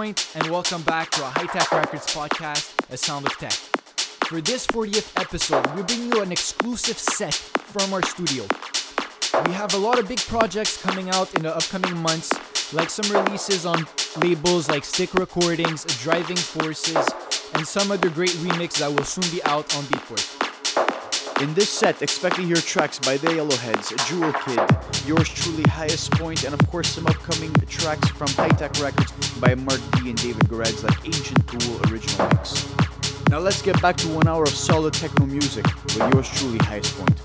Point, and welcome back to our High Tech Records podcast, A Sound of Tech. For this 40th episode, we bring you an exclusive set from our studio. We have a lot of big projects coming out in the upcoming months, like some releases on labels like Stick Recordings, Driving Forces, and some other great remix that will soon be out on Beatport. In this set, expect to hear tracks by The Yellowheads, Jewel Kid, yours truly Highest Point, and of course some upcoming tracks from High Tech Records by Mark D and David Goretz like Ancient Tool Original Mix. Now let's get back to one hour of solid techno music with yours truly Highest Point.